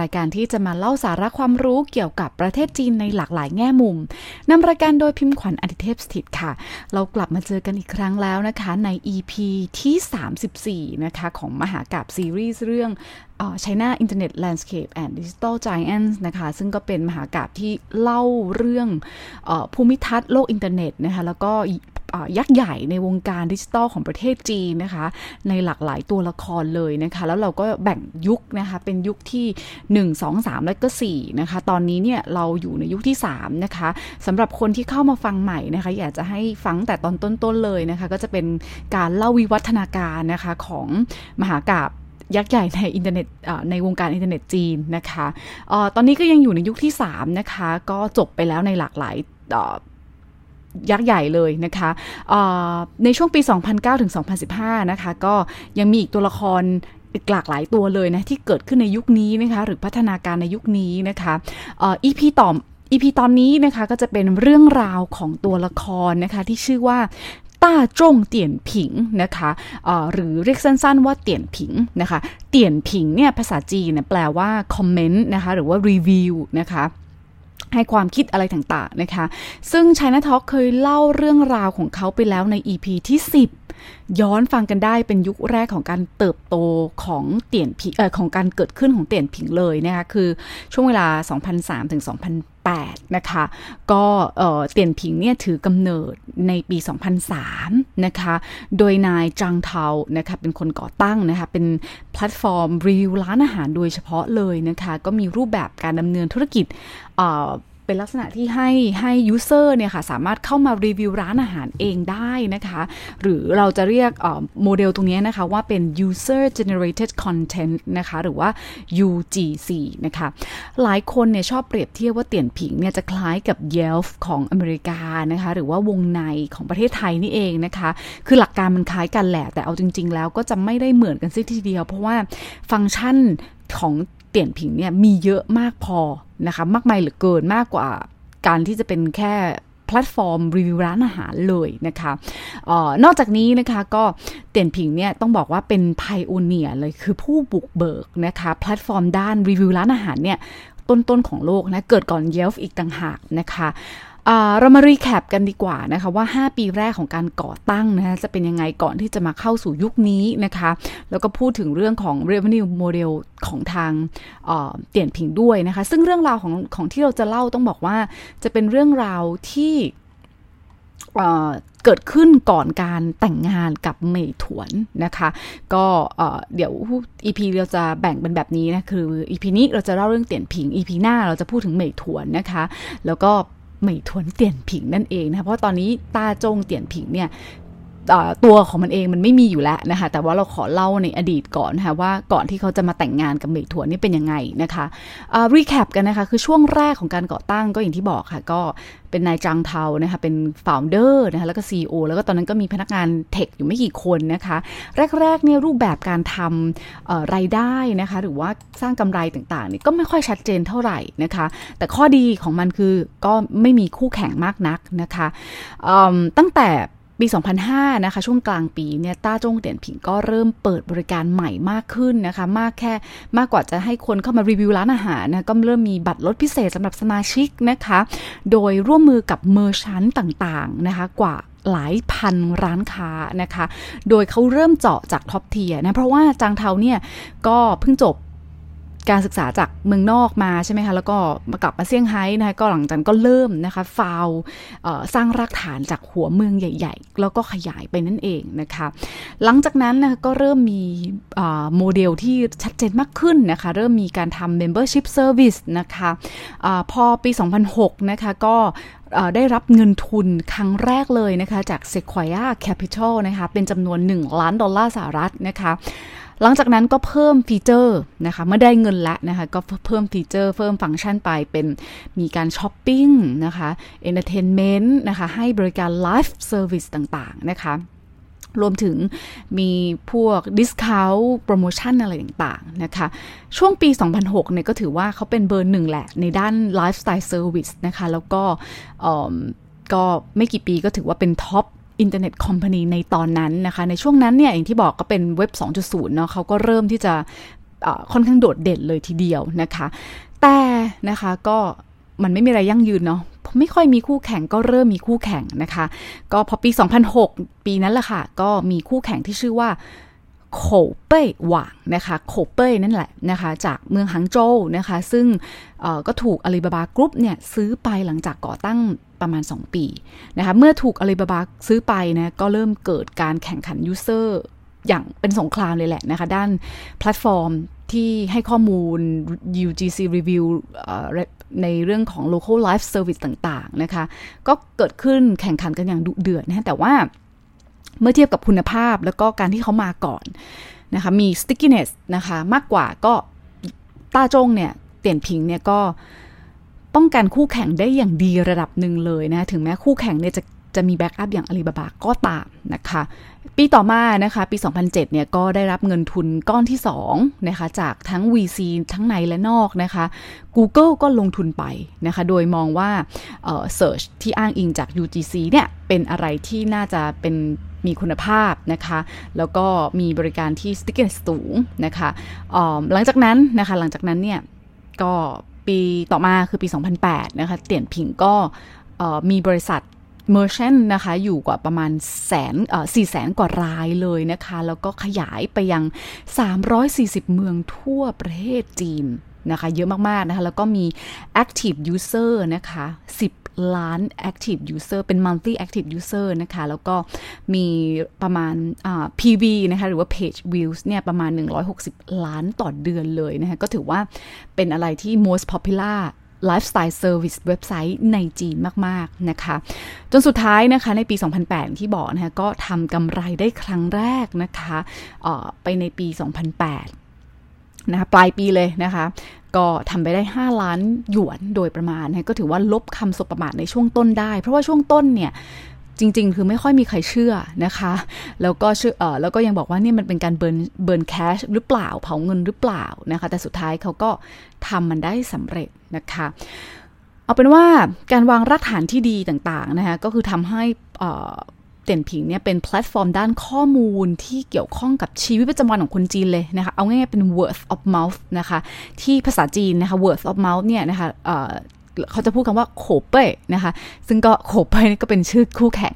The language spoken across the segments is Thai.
รายการที่จะมาเล่าสาระความรู้เกี่ยวกับประเทศจีนในหลากหลายแง่มุมนำรายการโดยพิมพ์ขวัญอดิเทพสถิตค่ะ เรากลับมาเจอกันอีกครั้งแล้วนะคะใน EP ที่ 34 นะคะ ของมหากาบซีรีส์เรื่อง China Internet Landscape and Digital Giants นะคะ ซึ่งก็เป็นมหากาบที่เล่าเรื่องอภูมิทัศน์โลกอินเทอร์เน็ตนะคะ แล้วก็ ยักษ์ใหญ่ในวงการดิจิทัลของประเทศจีนนะคะ ในหลากหลายตัวละครเลยนะคะ แล้วเราก็แบ่งยุคนะคะเป็นยุคที่ 1 2 3 และก็4นะคะ ตอนนี้เนี่ยเราอยู่ในยุคที่3นะคะสำหรับคนที่เข้ามาฟังใหม่นะคะ อยากจะให้ฟังแต่ตอนต้นๆเลยนะคะ ก็จะเป็นการเล่าวิวัฒนาการนะคะของมหากาพย์ยักษ์ใหญ่ในอินเทอร์เน็ตในวงการอินเทอร์เน็ตจีนนะคะออตอนนี้ก็ยังอยู่ในยุคที่ 3 นะคะ ก็จบไปแล้วในหลากหลาย ยักษ์ใหญ่เลยนะคะในช่วงปี 2009ถึง2015 นะคะ ก็ยังมีอีกตัวละครอีกหลากหลายตัวเลยนะที่เกิดขึ้นในยุคนี้นะคะ หรือพัฒนาการในยุคนี้นะคะอีพีต่ออีพีตอนนี้นะคะก็จะเป็นเรื่องราวของตัวละครนะคะที่ชื่อว่าต้าจงเตียนผิงนะคะหรือเรียกสั้นๆว่าเตียนผิงนะคะ เตียนผิงเนี่ยภาษาจีนเนี่ยแปลว่าคอมเมนต์นะคะหรือว่ารีวิวนะคะ ให้ความคิดอะไรต่างๆนะคะ ซึ่งชายนาทอกเคยเล่าเรื่องราวของเขาไปแล้วใน EP ที่ 10 ย้อนฟังกันได้เป็นยุคแรกของการเติบโตของเตี่ยนผิงเอ่อของการเกิดขึ้นของเตี่ยนผิงเลยนะคะ คือช่วงเวลา 2003ถึง 8 นะคะ ก็เเตี่ยนผิงเนี่ยถือกำเนิดในปี 2003 นะคะ โดยนายจางเทานะคะ เป็นคนก่อตั้งนะคะ เป็นแพลตฟอร์มรีวิวร้านอาหารโดยเฉพาะเลยนะคะ ก็มีรูปแบบการดำเนินธุรกิจ เป็นลักษณะที่ให้ให้ user เนี่ยค่ะสามารถเข้ามารีวิวร้านอาหารเองได้นะคะ หรือเราจะเรียกโมเดลตรงนี้นะคะว่าเป็น user generated content นะคะหรือว่า UGC นะคะหลายคนเนี่ยชอบเปรียบเทียบว่าเตี่ยนผิงเนี่ยจะคล้ายกับ Yelp ของอเมริกานะคะหรือว่าวงในของประเทศไทยนี่เองนะคะ คือหลักการมันคล้ายกันแหละ แต่เอาจริง ๆ แล้วก็จะไม่ได้เหมือนกันซะทีเดียว เพราะว่าฟังก์ชันของ เตี่ยนผิงเนี่ยมีเยอะมากพอนะคะมากมายเหลือเกินมากกว่าการที่จะเป็นแค่แพลตฟอร์มรีวิวร้านอาหารเลยนะคะออนอกจากนี้นะคะก็เตี่ยนผิงเนี่ยต้องบอกว่าเป็น pioneer เลยคือผู้บุกเบิกนะคะแพลตฟอร์มด้านรีวิวร้านอาหารเนี่ยต้นๆของโลกนะเกิดก่อน Yelp อีกต่างหากนะคะ เรามา recap กันดีกว่านะคะว่า 5 ปีแรกของการก่อตั้งนะคะจะเป็นยังไงก่อนที่จะมาเข้าสู่ยุคนี้นะคะ แล้วก็พูดถึงเรื่องของ revenue model ของทางเตี่ยนผิงด้วยนะคะ ซึ่งเรื่องราวของของที่เราจะเล่าต้องบอกว่าจะเป็นเรื่องราวที่เกิดขึ้นก่อนการแต่งงานกับเมยถวนนะคะ ก็เดี๋ยว EP เราจะแบ่งเป็นแบบนี้นะคือ EP นี้เราจะเล่าเรื่องเตี่ยนผิง EP หน้าเราจะพูดถึงเมยถวนนะคะ แล้วก็ ไม่ทวนเตียนผิงนั่นเองนะคะเพราะตอนนี้ต้าจงเตี่ยนผิงเนี่ย ตัวของมันเองมันไม่มีอยู่แล้วนะคะ แต่ว่าเราขอเล่าในอดีตก่อนนะคะว่าก่อนที่เขาจะมาแต่งงานกับเหม่ยถวนนี่เป็นยังไงนะคะ recap กันนะคะ คือช่วงแรกของการก่อตั้งก็อย่างที่บอกค่ะ ก็เป็นนายจางเทานะคะ เป็น founder นะคะ แล้วก็ CEO แล้วก็ตอนนั้นก็มีพนักงาน tech อยู่ไม่กี่คนนะคะ แรกๆเนี่ยรูปแบบการทำรายได้นะคะ หรือว่าสร้างกำไรต่างๆนี่ก็ไม่ค่อยชัดเจนเท่าไหร่นะคะ แต่ข้อดีของมันคือก็ไม่มีคู่แข่งมากนักนะคะตั้งแต่ ปี 2005 นะคะ ช่วงกลางปีเนี่ยต้าจงเตี่ยนผิงก็เริ่มเปิดบริการใหม่มากขึ้นนะคะ มากแค่มากกว่าจะให้คนเข้ามารีวิวร้านอาหารนะก็เริ่มมีบัตรลดพิเศษสำหรับสมาชิกนะคะ โดยร่วมมือกับ merchant ต่างๆนะคะกว่าหลายพันร้านค้านะคะ โดยเขาเริ่มเจาะจาก top tier นะ เพราะว่าจางเทาเนี่ยก็เพิ่งจบ การศึกษาจากเมืองนอกมาใช่ไหมคะ แล้วก็มากลับมาเซี่ยงไฮ้นะคะก็หลังจากนั้นก็เริ่มนะคะฟาวสร้างรากฐานจากหัวเมืองใหญ่ ๆ แล้วก็ขยายไปนั่นเองนะคะ หลังจากนั้นนะคะก็เริ่มมีโมเดลที่ชัดเจนมากขึ้นนะคะ เริ่มมีการทำ membership service นะคะอะพอปี 2006 นะคะก็ได้รับเงินทุนครั้งแรกเลยนะคะ จาก Sequoia Capital นะคะ เป็นจำนวน 1 ล้านดอลลาร์สหรัฐนะคะ หลังจากนั้นก็เพิ่ม feature นะคะเมื่อได้เงินแล้วนะคะก็เพิ่ม feature เพิ่มฟังก์ชันไปเป็นมีการช้อปปิ้งนะคะ entertainment นะคะให้บริการ life service ต่างๆนะคะรวมถึงมีพวก discount โปรโมชั่นอะไรต่างๆนะคะ ช่วงปี 2006 เนี่ยก็ถือว่าเขาเป็นเบอร์หนึ่งแหละ ในด้าน lifestyle service นะคะ แล้วก็ก็ไม่กี่ปีก็ถือว่าเป็น top internet company ในตอนนั้นนะคะ ในช่วงนั้นเนี่ยอย่างที่บอกก็เป็นเว็บ 2.0 เนาะเขาก็เริ่มที่จะค่อนข้างโดดเด่นเลยทีเดียวนะคะ แต่นะคะก็มันไม่มีอะไรยั่งยืนเนาะไม่ค่อยมีคู่แข่งก็เริ่มมีคู่แข่งนะคะ ก็พอปี 2006 ปีนั้นแหละค่ะ ก็มีคู่แข่งที่ชื่อว่า โขเป้ยหว่างนะคะโขเป้ยนั่นแหละนะคะจากเมืองหางโจวนะคะซึ่งก็ถูกอาลีบาบากรุ๊ปเนี่ยซื้อไปหลังจากก่อตั้งประมาณ 2 ปีนะคะเมื่อถูกอาลีบาบาซื้อไปนะก็เริ่มเกิดการแข่งขัน user อย่างเป็นสงครามเลยแหละนะคะ ด้านแพลตฟอร์มที่ให้ข้อมูล UGC review ในเรื่องของ local life service ต่าง ๆ นะคะ ก็เกิดขึ้นแข่งขันกันอย่างดุเดือดนะแต่ว่า เมื่อเทียบกับคุณภาพแล้วก็การที่เขามาก่อนนะคะมี stickiness นะคะมากกว่าก็ต้าจงเนี่ยเตียนพิงเนี่ยก็ป้องกันคู่แข่งได้อย่างดีระดับหนึ่งเลยนะ ถึงแม้คู่แข่งเนี่ยจะจะมี backup อย่างอาลีบาบาก็ตามนะคะ ปีต่อมานะคะ ปี 2007 เนี่ยก็ได้รับเงินทุนก้อนที่2นะคะจากทั้ง VC ทั้งในและนอกนะคะ Google ก็ลงทุนไปนะคะ โดยมองว่าเอ่อ Search ที่อ้างอิงจาก UGC เนี่ย เป็นอะไรที่น่าจะเป็น มีคุณภาพนะคะ แล้วก็มีบริการที่ stickiness สูงนะคะหลังจากนั้นนะคะหลังจากนั้นเนี่ยก็ปีต่อมาคือปี 2008 นะคะเตี่ยนผิงก็มีบริษัทเมอร์ชันนะคะอยู่กว่าประมาณแสนสี่แสนกว่ารายเลยนะคะ แล้วก็ขยายไปยัง 340 เมืองทั่วประเทศจีนนะคะ เยอะมาก ๆ นะคะ แล้วก็มี active user นะคะ 10 ล้าน active user เป็น monthly active user นะคะ แล้วก็มีประมาณ PV นะคะ หรือว่า page views เนี่ย ประมาณ 160 ล้านต่อเดือนเลยนะคะ ก็ถือว่าเป็นอะไรที่ most popular lifestyle service website ในจีนมาก ๆ นะคะ จนสุดท้ายนะคะ ในปี 2008 ที่บอกนะคะ ก็ทำกำไรได้ครั้งแรกนะคะ ไปในปี 2008นะคะปลายปีเลยนะคะ ก็ทำไปได้ 5 ล้านหยวนโดยประมาณนะก็ถือว่าลบคำสบประมาทในช่วงต้นได้ เพราะว่าช่วงต้นเนี่ยจริง ๆ คือไม่ค่อยมีใครเชื่อนะคะ แล้วก็เชื่อเออแล้วก็ยังบอกว่านี่มันเป็นการ burn burn cash หรือเปล่าเผาเงินหรือเปล่านะคะ แต่สุดท้ายเขาก็ทำมันได้สำเร็จนะคะ เอาเป็นว่าการวางรากฐานที่ดีต่างๆนะคะก็คือทำให้ เต่นผิงเนี่ยเป็นแพลตฟอร์มด้านข้อมูลที่เกี่ยวข้องกับชีวิตประจำวันของคนจีนเลยนะคะ เอาง่ายๆเป็น word of mouth นะคะ ที่ภาษาจีนนะคะ word of mouth เนี่ยนะคะเขาจะพูดคำว่า 口碑 นะคะ ซึ่งก็โขเป้ก็เป็นชื่อคู่แข่ง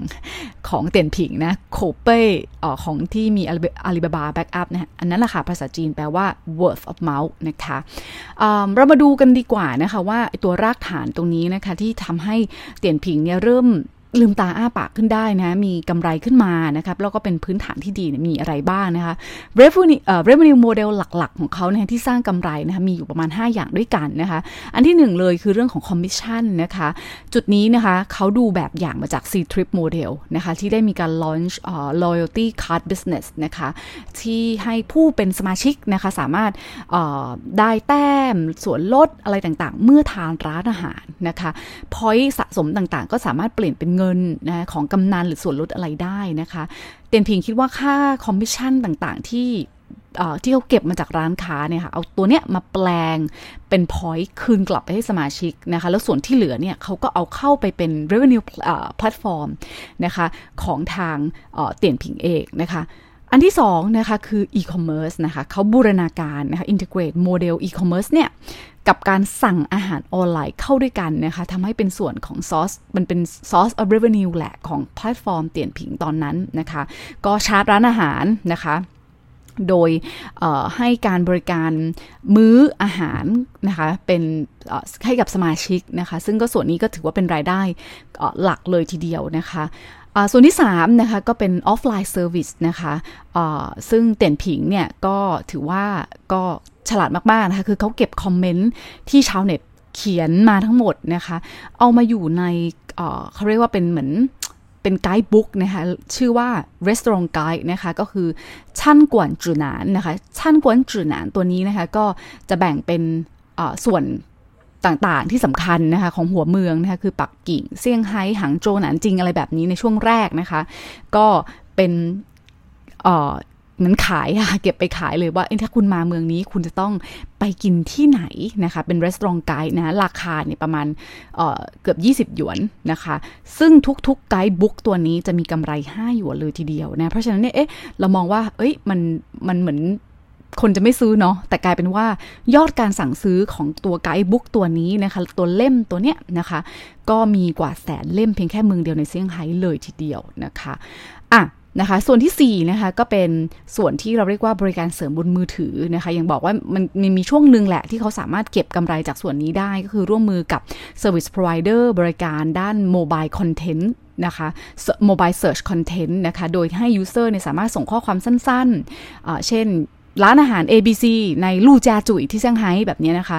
ของเตียนผิงนะ โขเป้ของที่มีอาลีบาบา backup นะอันนั้นแหละค่ะภาษาจีนแปลว่า word of mouth นะคะเรามาดูกันดีกว่านะคะว่าตัวรากฐานตรงนี้นะคะที่ทำให้เตียนผิงเนี่ยเริ่ม ลืมตาอ้าปากขึ้นได้นะมีกำไรขึ้นมานะครับแล้วก็เป็นพื้นฐานที่ดีมีอะไรบ้างนะคะ revenue เอ่อ revenue model หลักๆ ของเขาเนี่ยที่สร้างกำไรนะคะมีอยู่ประมาณ 5 อย่างด้วยกันนะคะ อันที่หนึ่งเลยคือเรื่องของ commission นะคะ จุดนี้นะคะเขาดูแบบอย่างมาจาก Ctrip model นะคะที่ได้มีการ launch uh, loyalty card business นะคะที่ให้ผู้เป็นสมาชิกนะคะสามารถได้แต้มส่วนลดอะไรต่างๆ เมื่อทานร้านอาหารนะคะ point สะสมต่างๆ ก็สามารถเปลี่ยนเป็นเงินนะของกำนัลหรือส่วนลดอะไรได้นะคะเตียนพิงคิดว่าค่าคอมมิชชั่นต่างๆที่ที่เขาเก็บมาจากร้านค้าเนี่ยค่ะ เอาตัวเนี้ยมาแปลงเป็น point คืนกลับไปให้สมาชิกนะคะ แล้วส่วนที่เหลือเนี่ยเขาก็เอาเข้าไปเป็น revenue platform นะคะ ของทางเตียนพิงเองนะคะ อันที่สองนะคะคือ e-commerce นะคะเขาบูรณาการนะคะ integrate model e-commerce เนี่ยกับการสั่งอาหารออนไลน์เข้าด้วยกันนะคะทำให้เป็นส่วนของซอสมันเป็นซอส of revenue แหละของแพลตฟอร์มเตียนผิงตอนนั้นนะคะ ก็ชาร์จร้านอาหารนะคะโดยให้การบริการมื้ออาหารนะคะเป็นให้กับสมาชิกนะคะ ซึ่งก็ส่วนนี้ก็ถือว่าเป็นรายได้หลักเลยทีเดียวนะคะ ส่วนที่3นะคะก็เป็น offline service นะคะซึ่งเตียนผิงเนี่ยก็ถือว่าก็ฉลาดมาก ๆ นะคะ คือเขาเก็บคอมเมนต์ที่ชาวเน็ตเขียนมาทั้งหมดนะคะ เอามาอยู่ในเขาเรียกว่าเป็นเหมือนเป็นไกด์บุ๊กนะคะ ชื่อว่า Restaurant Guide นะคะ ก็คือชั่นกวนจือหนานนะคะชั่นกวนจือหนานตัวนี้นะคะ ก็จะแบ่งเป็นส่วน ต่างๆ ที่สำคัญนะคะของหัวเมืองนะคะคือปักกิ่งเซี่ยงไฮ้หางโจวหนานจิงอะไรแบบนี้ในช่วงแรกนะคะ ก็เป็นเหมือนขายค่ะเก็บไปขายเลยว่าถ้าคุณมาเมืองนี้คุณจะต้องไปกินที่ไหนนะคะ เป็นรีสอร์ทไกด์นะราคาเนี่ยประมาณเเกือบ 20 หยวนนะคะ ซึ่งทุกๆไกด์บุ๊กตัวนี้จะมีกำไร 5 หยวนเลยทีเดียวนะ เพราะฉะนั้นเนี่ยเอ๊ะเรามองว่า เอ้ยมันมันเหมือน คนจะไม่ซื้อเนาะแต่กลายเป็นว่ายอดการสั่งซื้อของตัวไกด์บุ๊กตัวนี้นะคะตัวเล่มตัวเนี้ยนะคะ ก็มีกว่าแสนเล่มเพียงแค่เมืองเดียวในเซี่ยงไฮ้เลยทีเดียวนะคะอะนะคะส่วนที่4นะคะก็เป็นส่วนที่เราเรียกว่าบริการเสริมบนมือถือนะคะยังบอกว่ามันมีช่วงหนึ่งแหละที่เขาสามารถเก็บกำไรจากส่วนนี้ได้ก็คือร่วมมือกับ Service Provider บริการด้าน Mobile Content นะคะ Mobile Search Content นะคะ โดยให้ User เนี่ยสามารถส่งข้อความสั้นๆ เช่น ร้านอาหาร ABC ในลู่จาจุยที่เซี่ยงไฮ้แบบนี้นะคะ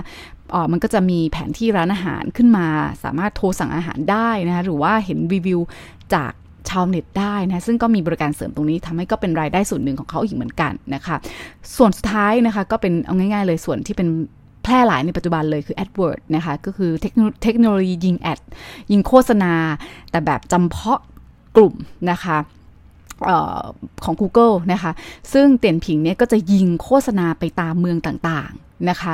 อ๋อมันก็จะมีแผนที่ร้านอาหารขึ้นมา สามารถโทรสั่งอาหารได้นะคะหรือว่าเห็นรีวิวจากชาวเน็ตได้นะซึ่งก็มีบริการเสริมตรงนี้ทำให้ก็เป็นรายได้ส่วนหนึ่งของเขาอีกเหมือนกันนะคะ ส่วนสุดท้ายนะคะก็เป็นเอาง่าย ๆ เลยส่วนที่เป็นแพร่หลายในปัจจุบันเลยคือ AdWord นะคะก็คือเทคโนโลยียิงแอดยิงโฆษณา แต่แบบจำเพาะกลุ่มนะคะ ของ Google นะคะ ซึ่งเตียนผิงเนี่ยก็จะยิงโฆษณาไปตามเมืองต่างๆนะคะ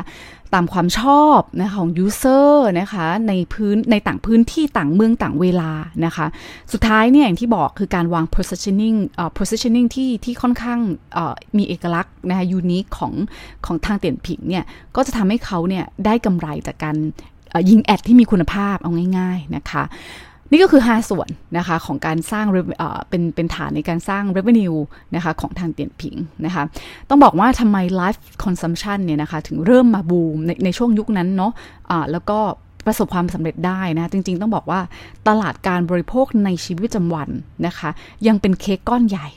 ตามความชอบนะคะของยูเซอร์นะคะในพื้นในต่างพื้นที่ต่างเมืองต่างเวลานะคะ สุดท้ายเนี่ยอย่างที่บอกคือการวาง positioning เอ่อ positioning ที่ที่ค่อนข้างเอ่อมีเอกลักษณ์นะคะยูนิคของของทางเตียนผิงเนี่ยก็จะทำให้เขาเนี่ยได้กำไรจากการยิงแอดที่มีคุณภาพเอาง่าย ๆนะคะ นี่ก็คือ 5 ส่วนนะคะของการสร้างเป็นเป็นฐานในการสร้าง revenue นะคะของทางเตียนผิงนะคะต้องบอกว่าทำไม life consumption เนี่ยนะคะถึงเริ่มมาบูมในในช่วงยุคนั้นเนาะะแล้วก็ประสบความสำเร็จได้นะ จริง ๆ ต้องบอกว่าตลาดการบริโภคในชีวิตประจำวันนะคะ ยังเป็นเค้กก้อนใหญ่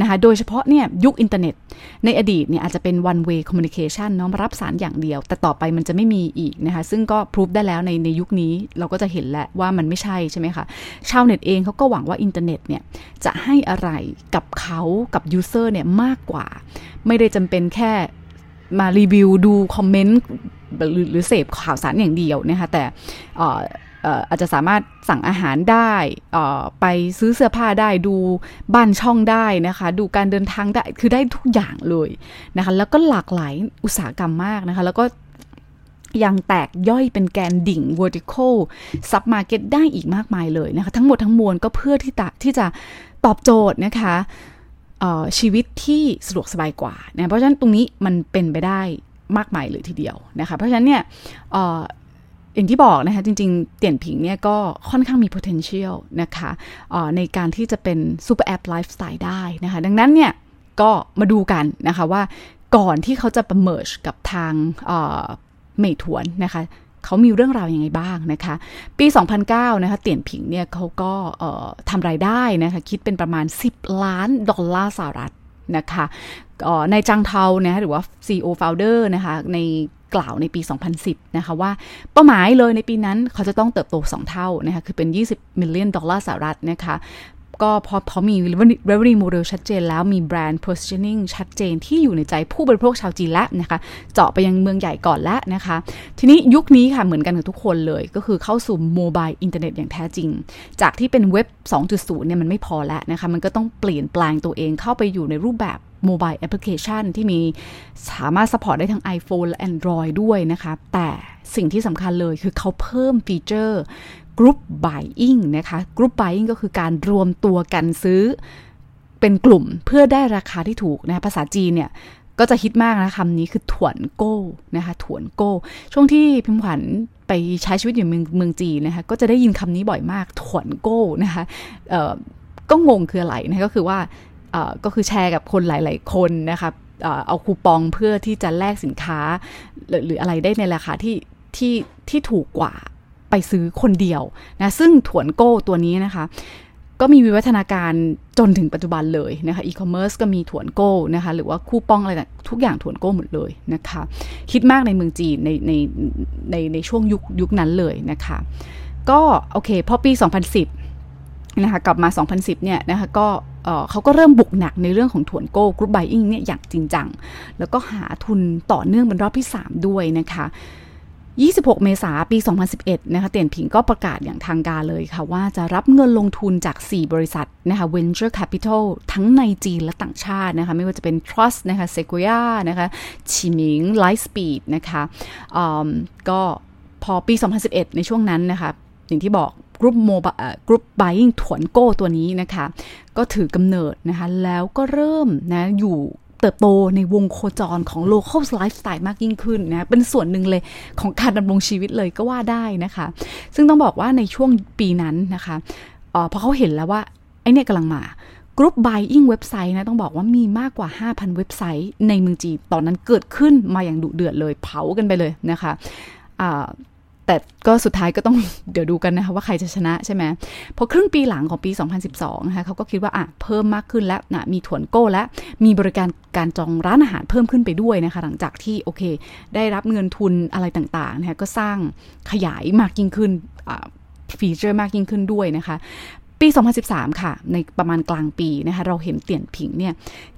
นะคะโดยเฉพาะเนี่ยยุคอินเทอร์เน็ต ในอดีตเนี่ยอาจจะเป็น one way communication เนาะรับสารอย่างเดียว แต่ต่อไปมันจะไม่มีอีกนะคะซึ่งก็พิสูจน์ได้แล้วในในยุคนี้เราก็จะเห็นแล้วว่ามันไม่ใช่ใช่ไหมคะ ชาวเน็ตเองเขาก็หวังว่าอินเทอร์เน็ตเนี่ยจะให้อะไรกับเขากับ user เนี่ยมากกว่า ไม่ได้จำเป็นแค่มารีวิวดูคอมเมนต์หรือเสพข่าวสารอย่างเดียวนะคะแต่ อาจจะสามารถสั่งอาหารได้ไปซื้อเสื้อผ้าได้ดูบ้านช่องได้นะคะ ดูการเดินทางได้คือได้ทุกอย่างเลยนะคะแล้วก็หลากหลายอุตสาหกรรมมากนะคะ แล้วก็ยังแตกย่อยเป็นแกนดิ่ง vertical sub market ได้อีกมากมายเลยนะคะ ทั้งหมดทั้งมวลก็เพื่อที่จะที่จะตอบโจทย์นะคะชีวิตที่สะดวกสบายกว่านะเพราะฉะนั้นตรงนี้มันเป็นไปได้มากมายเลยทีเดียวนะคะ เพราะฉะนั้นเนี่ย อย่างที่บอกนะคะจริงๆ เตี่ยนผิงเนี่ยก็ค่อนข้างมี potential นะคะในการที่จะเป็น super app lifestyle ได้นะคะ ดังนั้นเนี่ยก็มาดูกันนะคะว่าก่อนที่เขาจะประเมิร์กับทางเมถวนนะคะเขามีเรื่องราวยังไงบ้างนะคะ ปี 2009 นะคะ เตี่ยนผิงเนี่ยเขาก็ทำรายได้นะคะ คิดเป็นประมาณ 10 ล้านดอลลาร์สหรัฐ นะคะนายจังเทาเนี่ยหรือว่า CEO founder นะคะในกล่าวในปี 2010 นะคะว่าเป้าหมายเลยในปีนั้นเขาจะต้องเติบโต 2 เท่านะคะคือเป็น 20 million ดอลลาร์สหรัฐนะคะ ก็พอพอมี revenue model ชัดเจนแล้วมี brand positioning ชัดเจนที่อยู่ในใจผู้บริโภคชาวจีนแล้วนะคะ เจาะไปยังเมืองใหญ่ก่อนแล้วนะคะ ทีนี้ยุคนี้ค่ะเหมือนกันกับทุกคนเลย ก็คือเข้าสู่ mobile internet อย่างแท้จริง จากที่เป็นเว็บ 2.0 เนี่ยมันไม่พอแล้วนะคะ มันก็ต้องเปลี่ยนแปลงตัวเองเข้าไปอยู่ในรูปแบบ mobile application ที่มีสามารถ support ได้ทั้ง iPhone และ Android ด้วยนะคะ แต่สิ่งที่สำคัญเลยคือเขาเพิ่มฟีเจอร์ Group Buying นะคะ Group Buying ก็คือการรวมตัวกันซื้อเป็นกลุ่มเพื่อได้ราคาที่ถูกนะภาษาจีนเนี่ยก็จะฮิตมากนะคำนี้คือ 团购 นะคะ 团购 ช่วงที่พิมพ์ขวัญไปใช้ชีวิตอยู่เมืองเมืองจีนนะคะก็จะได้ยินคำนี้บ่อยมาก 团购 นะคะก็งงคืออะไรนะก็คือว่าก็คือแชร์กับคนหลาย ๆ คนนะคะเอาคูปองเพื่อที่จะแลกสินค้า หรืออะไรได้ในราคาที่ที่ที่ถูกกว่า ไปซื้อคนเดียวนะซึ่ง 团购 ตัวนี้นะคะก็มีวิวัฒนาการจนถึงปัจจุบันเลยนะคะอีคอมเมิร์ซก็มี 团购 นะคะหรือว่าคูปองอะไรต่างทุกอย่าง 团购 หมดเลยนะคะฮิตมากในเมืองจีนในในในในช่วงยุคยุคนั้นเลยนะคะก็โอเคพอปี 2010นะคะกลับมา 2010เนี่ยนะคะก็เขาก็เริ่มบุกหนักในเรื่องของ团购 group buying เนี่ยอย่างจริงจัง แล้วก็หาทุนต่อเนื่องเป็นรอบที่ 3 ด้วยนะคะ 26 เมษายนปี 2011 นะคะ เตียนผิงก็ประกาศอย่างทางการเลยค่ะ ว่าจะรับเงินลงทุนจาก 4 บริษัทนะคะ Venture Capital ทั้งในจีนและต่างชาตินะคะ ไม่ว่าจะเป็น Trust นะคะ Sequoia นะคะ Qiming Lightspeed นะคะก็พอปี 2011 ในช่วงนั้นนะคะ อย่างที่บอกกรุ๊ปโมบกรุ๊ปบ y i n g ถวนโก้ตัวนี้นะคะ ก็ถือกำเนิดนะคะ แล้วก็เริ่มนะอยู่ เติบโตในวงโคจรของ local lifestyle มากยิ่งขึ้นนะ เป็นส่วนหนึ่งเลยของการดำรงชีวิตเลยก็ว่าได้นะคะ ซึ่งต้องบอกว่าในช่วงปีนั้นนะคะออพอเขาเห็นแล้วว่า ไอ้นี่กำลังมากรุ๊ป buying เว็บไซต์นะ ต้องบอกว่ามีมากกว่า 5,000 เว็บไซต์ในเมืองจีน ตอนนั้นเกิดขึ้นมาอย่างดุเดือดเลยเผากันไปเลยนะคะ แต่ก็สุดท้ายก็ต้องเดี๋ยวดูกันนะคะว่าใครจะชนะใช่ไหมพอครึ่งปีหลังของปี 2012 นะคะเขาก็คิดว่าอะเพิ่มมากขึ้นแล้วนะมีถวนโก้และมีบริการการจองร้านอาหารเพิ่มขึ้นไปด้วยนะคะหลังจากที่โอเค ได้รับเงินทุนอะไรต่างๆนะคะก็สร้างขยายมากยิ่งขึ้นฟีเจอร์มากยิ่งขึ้นด้วยนะคะ ปี 2013 ค่ะ ในประมาณกลางปีนะคะเราเห็นเตี่ยนผิงเนี่ย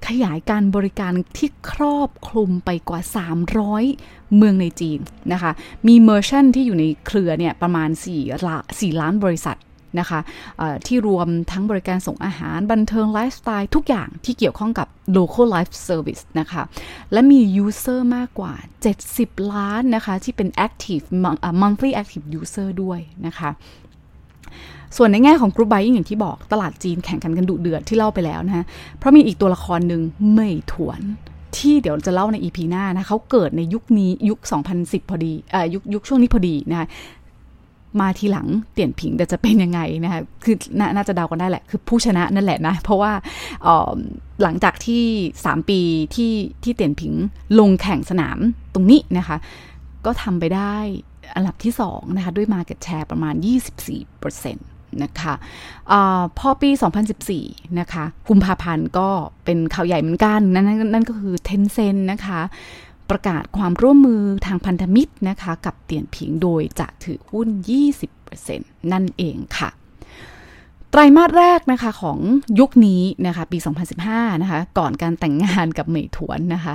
ขยายการบริการที่ครอบคลุมไปกว่า 300 เมืองในจีนนะคะมี merchant ที่อยู่ในเครือเนี่ยประมาณ4ละ4ล้านบริษัทนะคะที่รวมทั้งบริการส่งอาหารบันเทิงไลฟ์สไตล์ทุกอย่างที่เกี่ยวข้องกับ local life service นะคะ และมี user มากกว่า 70 ล้านนะคะ ที่เป็น active monthly active user ด้วยนะคะ ส่วนในแง่ของกรุ๊ปไบยิ่งอย่างที่บอกตลาดจีนแข่งกันกันดุเดือดที่เล่าไปแล้วนะฮะเพราะมีอีกตัวละครหนึ่งเมยถวน ที่เดี๋ยวจะเล่าในอีพีหน้านะเขาเกิดในยุคนี้ยุค 2010 พอดีเอ่อยุคยุคช่วงนี้พอดีนะคะมาทีหลังเตี่ยนผิงแต่จะเป็นยังไงนะคะคือนาน่าจะเดากันได้แหละ คือผู้ชนะนั่นแหละนะ เพราะว่าหลังจากที่ 3 ปีที่ที่เตี่ยนผิงลงแข่งสนามตรงนี้นะคะ ก็ทำไปได้ อันดับที่2นะคะด้วย Market Share ประมาณ 24%นะคะอพอปี 2014 นะคะกุมภาพันธ์ก็เป็นข่าวใหญ่เหมือนกัน นั่นนั่นก็คือเทนเซ็นนะคะ ประกาศความร่วมมือทางพันธมิตรนะคะ กับเตียนผิงโดยจะถือหุ้น 20%นั่นเองค่ะ ไตรมาสแรกนะคะของยุคนี้นะคะปี 2015 นะคะก่อนการแต่งงานกับเหมยถวนนะคะ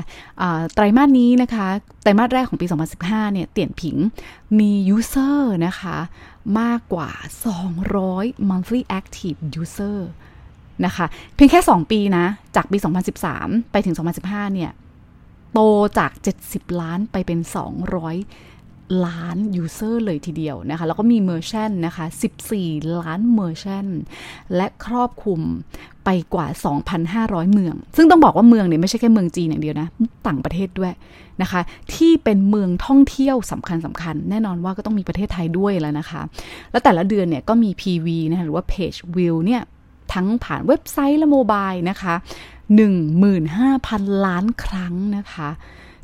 ไตรมาสนี้นะคะไตรมาสแรกของปี 2015 เนี่ยเตี่ยนผิงมี user นะคะมากกว่า 200 monthly active user นะคะเพียงแค่ 2 ปีนะ จากปี 2013 ไปถึง 2015 เนี่ยโตจาก 70 ล้านไปเป็น 200 ล้าน user เลยทีเดียวนะคะ แล้วก็มี merchant นะคะ 14 ล้านเมอร์ชันและครอบคลุมไปกว่า 2,500 เมือง ซึ่งต้องบอกว่าเมืองเนี่ยไม่ใช่แค่เมืองจีนอย่างเดียวนะ ต่างประเทศด้วยนะคะ ที่เป็นเมืองท่องเที่ยวสำคัญสำคัญ แน่นอนว่าก็ต้องมีประเทศไทยด้วยแล้วนะคะ แล้วแต่ละเดือนเนี่ยก็มี PV นะคะหรือว่า Page View เนี่ยทั้งผ่านเว็บไซต์และโมบายนะคะ15,000 ล้านครั้งนะคะ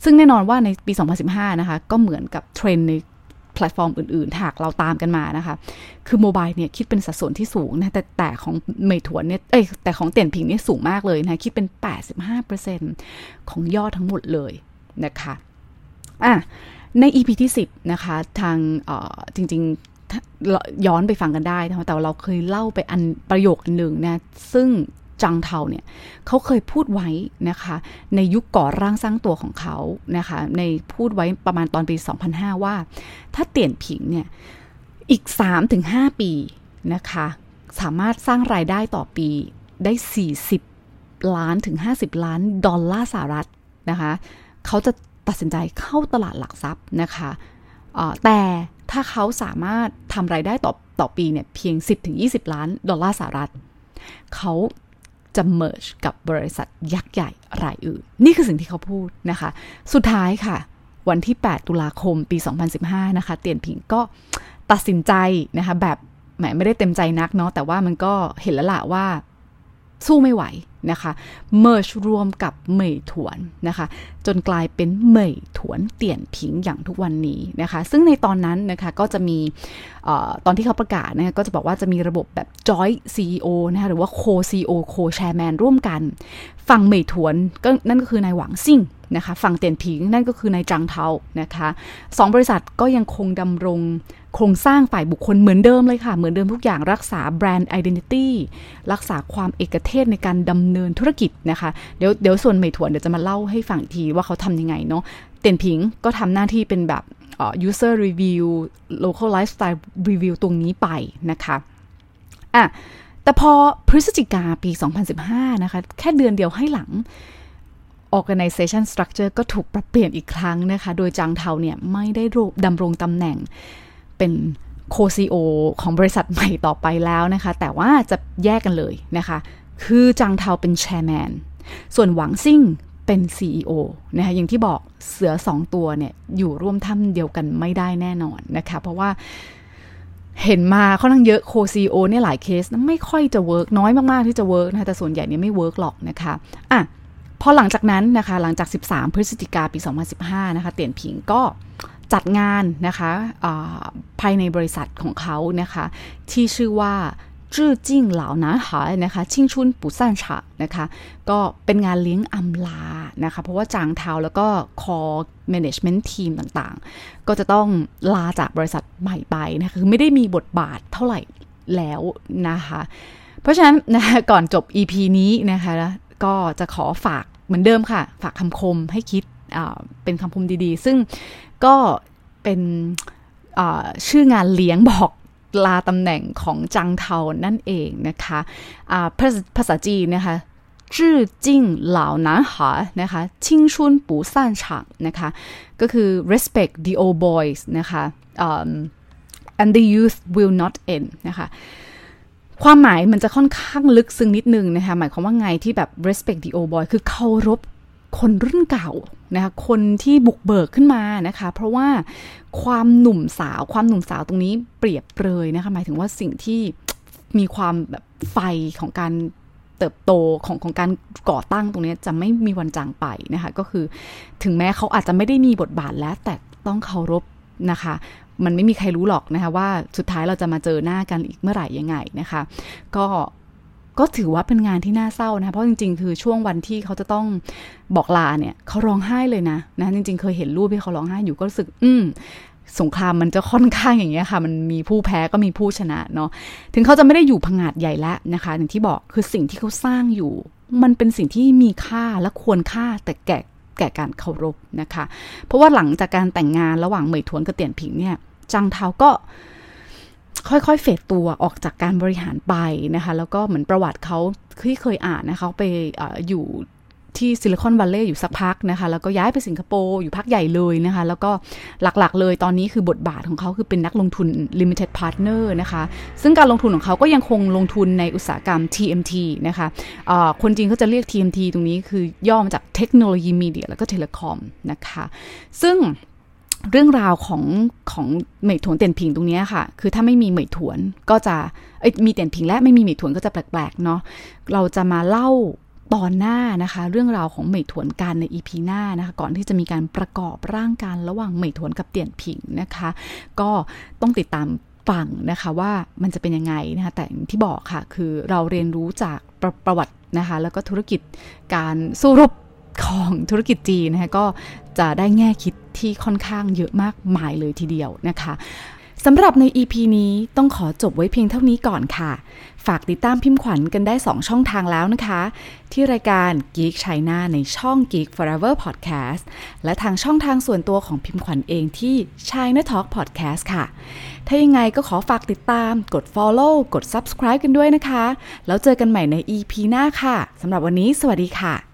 ซึ่งแน่นอนว่าในปี 2015 นะคะ ก็เหมือนกับเทรนในแพลตฟอร์มอื่นๆหากเราตามกันมานะคะ คือ mobile เนี่ยคิดเป็นสัดส่วนที่สูงนะ แต่แต่ของเหมยถวนเนี่ย เอ้ย แต่ของเตียนผิงเนี่ยสูงมากเลยนะ คิดเป็น 85%ของยอดทั้งหมดเลยนะคะ อะ ใน EP ที่ 10 นะคะ ทางจริง ๆ ย้อนไปฟังกันได้แต่เราเคยเล่าไปอันประโยคอันหนึ่งนะ ซึ่ง จังเทาเนี่ยเขาเคยพูดไว้นะคะ ในยุคก่อร่างสร้างตัวของเขานะคะ ในพูดไว้ประมาณตอนปี 2005 ว่า ถ้าเตี่ยนผิงเนี่ยอีก 3-5 ปีนะคะ สามารถสร้างรายได้ต่อปีได้ 40 ล้านถึง 50 ล้านดอลลาร์สหรัฐนะคะเขาจะตัดสินใจเข้าตลาดหลักทรัพย์นะคะแต่ถ้าเขาสามารถทำรายได้ต่อต่อปีเนี่ยเพียง 10-20 ล้านดอลลาร์สหรัฐ เขา จะ merge กับบริษัทยักษ์ใหญ่รายอื่น นี่คือสิ่งที่เขาพูดนะคะ สุดท้ายค่ะ วันที่ 8 ตุลาคมปี 2015 นะคะ เตียนผิงก็ตัดสินใจนะคะแบบแหมไม่ได้เต็มใจนักเนาะแต่ว่ามันก็เห็นแล้วละว่า สู้ไม่ไหวนะคะ merge รวมกับเหมยถวนนะคะ จนกลายเป็นเหมยถวนเตี่ยนผิงอย่างทุกวันนี้นะคะ ซึ่งในตอนนั้นนะคะก็จะมีอตอนที่เขาประกาศนะคะก็จะบอกว่าจะมีระบบแบบ joint CEO นะคะหรือว่า co CEO co chairman ร่วมกันฝั่งเหมยถวนก็นั่นก็คือนายหวังซิ่งนะคะฝั่งเตียนผิงนั่นก็คือนายจางเทานะคะสองบริษัทก็ยังคงดำรง โครงสร้างฝ่ายบุคคลเหมือนเดิมเลยค่ะ เหมือนเดิมทุกอย่างรักษาแบรนด์ไอดีนิตี้รักษาความเอกเทศในการดำเนินธุรกิจนะคะ เดี๋ยวเดี๋ยวส่วนเหมยถวนเดี๋ยวจะมาเล่าให้ฟังทีว่าเขาทำยังไงเนาะเตียนผิงก็ทำหน้าที่เป็นแบบ user review local lifestyle review ตรงนี้ไปนะคะอะแต่พอพฤศจิกาปี 2015 นะคะ แค่เดือนเดียวให้หลัง organization structure ก็ถูกปรับเปลี่ยนอีกครั้งนะคะ โดยจางเทาเนี่ย ไม่ได้ดำรงตำแหน่ง เป็นโคซีโอของบริษัทใหม่ต่อไปแล้วนะคะ แต่ว่าจะแยกกันเลยนะคะ คือจางเทาเป็นแชร์แมน ส่วนหวังซิ่งเป็น CEO นะคะอย่างที่บอกเสือสองตัวเนี่ยอยู่ร่วมถ้ำเดียวกันไม่ได้แน่นอนนะคะ เพราะว่าเห็นมาค่อนข้างเยอะ Co-CEO เนี่ยหลายเคสไม่ค่อยจะ work น้อยมากๆที่จะ work นะคะแต่ส่วนใหญ่เนี่ยไม่ work หรอกนะคะอะพอหลังจากนั้นนะคะหลังจาก 13 พฤศจิกาปี 2015 นะคะ เตียนผิงก็ จัดงานนะคะภายในบริษัทของเขานะคะที่ชื่อว่าจื้อจิ้งเหล่านาหายนะคะชิงชุนปุซันฉะนะคะก็เป็นงานเลี้ยงอำลานะคะเพราะว่าจางเทาแล้วก็คอ management team ต่างๆ ก็จะต้องลาจากบริษัทใหม่ไปนะคะคือไม่ได้มีบทบาทเท่าไหร่แล้วนะคะเพราะฉะนั้นนะคะก่อนจบ EP นี้นะคะก็จะขอฝากเหมือนเดิมค่ะ ฝากคำคมให้คิด เป็นคำคมดีๆ ซึ่งก็เป็นชื่องานเลี้ยงบอกลาตำแหน่งของจังเทานั่นเองนะคะะภาษาจีนนะคะจื้อจิ้งเหล่านาหานะคะชิงชุนปูซ่านฉางนะคะก็คือ respect the old boys นะคะ um, and the youth will not end นะคะความหมายมันจะค่อนข้างลึกซึ้งนิดนึงนะคะหมายความว่าไงที่แบบ respect the old boy คือเคารพ คนรุ่นเก่านะคะคนที่บุกเบิกขึ้นมานะคะ เพราะว่าความหนุ่มสาว ความหนุ่มสาวตรงนี้เปรียบเลยนะคะหมายถึงว่าสิ่งที่มีความแบบไฟของการเติบโตของของการก่อตั้งตรงนี้จะไม่มีวันจางไปนะคะ ก็คือถึงแม้เขาอาจจะไม่ได้มีบทบาทแล้ว แต่ต้องเคารพนะคะ มันไม่มีใครรู้หรอกนะคะว่าสุดท้ายเราจะมาเจอหน้ากันอีกเมื่อไหร่ยังไงนะคะ ก็ ก็ถือว่าเป็นงานที่น่าเศร้านะเพราะจริง ๆ คือช่วงวันที่เขาจะต้องบอกลาเนี่ยเขาร้องไห้เลยนะนะจริง ๆ เคยเห็นรูปที่เขาร้องไห้อยู่ก็รู้สึก อืมสงครามมันจะค่อนข้างอย่างเงี้ยค่ะ มันมีผู้แพ้ก็มีผู้ชนะเนาะถึงเขาจะไม่ได้อยู่พังงาดใหญ่แล้วนะคะ อย่างที่บอกคือสิ่งที่เขาสร้างอยู่ มันเป็นสิ่งที่มีค่าและควรค่าแต่แก่แก่การเคารพนะคะ เพราะว่าหลังจากการแต่งงานระหว่างเหมยทวนกับเตียนผิงเนี่ย จังเทาก็ ค่อยๆ เฟดตัวออกจากการบริหารไปนะคะ แล้วก็เหมือนประวัติเขาที่เคยอ่านนะคะไปออยู่ที่ซิลิคอนวัลเลย์อยู่สักพักนะคะ แล้วก็ย้ายไปสิงคโปร์อยู่พักใหญ่เลยนะคะ แล้วก็หลักๆเลยตอนนี้คือบทบาทของเขาคือเป็นนักลงทุน Limited Partner นะคะ ซึ่งการลงทุนของเขาก็ยังคงลงทุนในอุตสาหกรรม TMT นะคะะคนจริงเขาจะเรียก TMT ตรงนี้คือย่อมาจากเทคโนโลยี media แล้วก็ telecom นะคะ ซึ่ง เรื่องราวของของเหมยถวนเตียนผิงตรงนี้ค่ะ คือถ้าไม่มีเหมยถวนก็จะมีเตียนผิงและไม่มีเหมยถวนก็จะแปลกๆเนาะ เราจะมาเล่าตอนหน้านะคะ เรื่องราวของเหมยถวนกันในอีพีหน้านะคะ ก่อนที่จะมีการประกอบร่างการระหว่างเหมยถวนกับเตียนผิงนะคะ ก็ต้องติดตามฟังนะคะว่ามันจะเป็นยังไงนะคะแต่ที่บอกค่ะ คือเราเรียนรู้จากประประวัตินะคะ แล้วก็ธุรกิจการสู้รบ ของธุรกิจจีนนะคะก็จะได้แง่คิดที่ค่อนข้างเยอะมากมายเลยทีเดียวนะคะสำหรับใน EP นี้ต้องขอจบไว้เพียงเท่านี้ก่อนค่ะ ฝากติดตามพิมพ์ขวัญกันได้ 2 ช่องทางแล้วนะคะ ที่รายการ Geek China ในช่อง Geek Forever Podcast และทางช่องทางส่วนตัวของพิมพ์ขวัญเองที่ China Talk Podcast ค่ะ ถ้ายังไงก็ขอฝากติดตาม กด Follow กด Subscribe กันด้วยนะคะ แล้วเจอกันใหม่ใน EP หน้าค่ะสำหรับวันนี้ สวัสดีค่ะ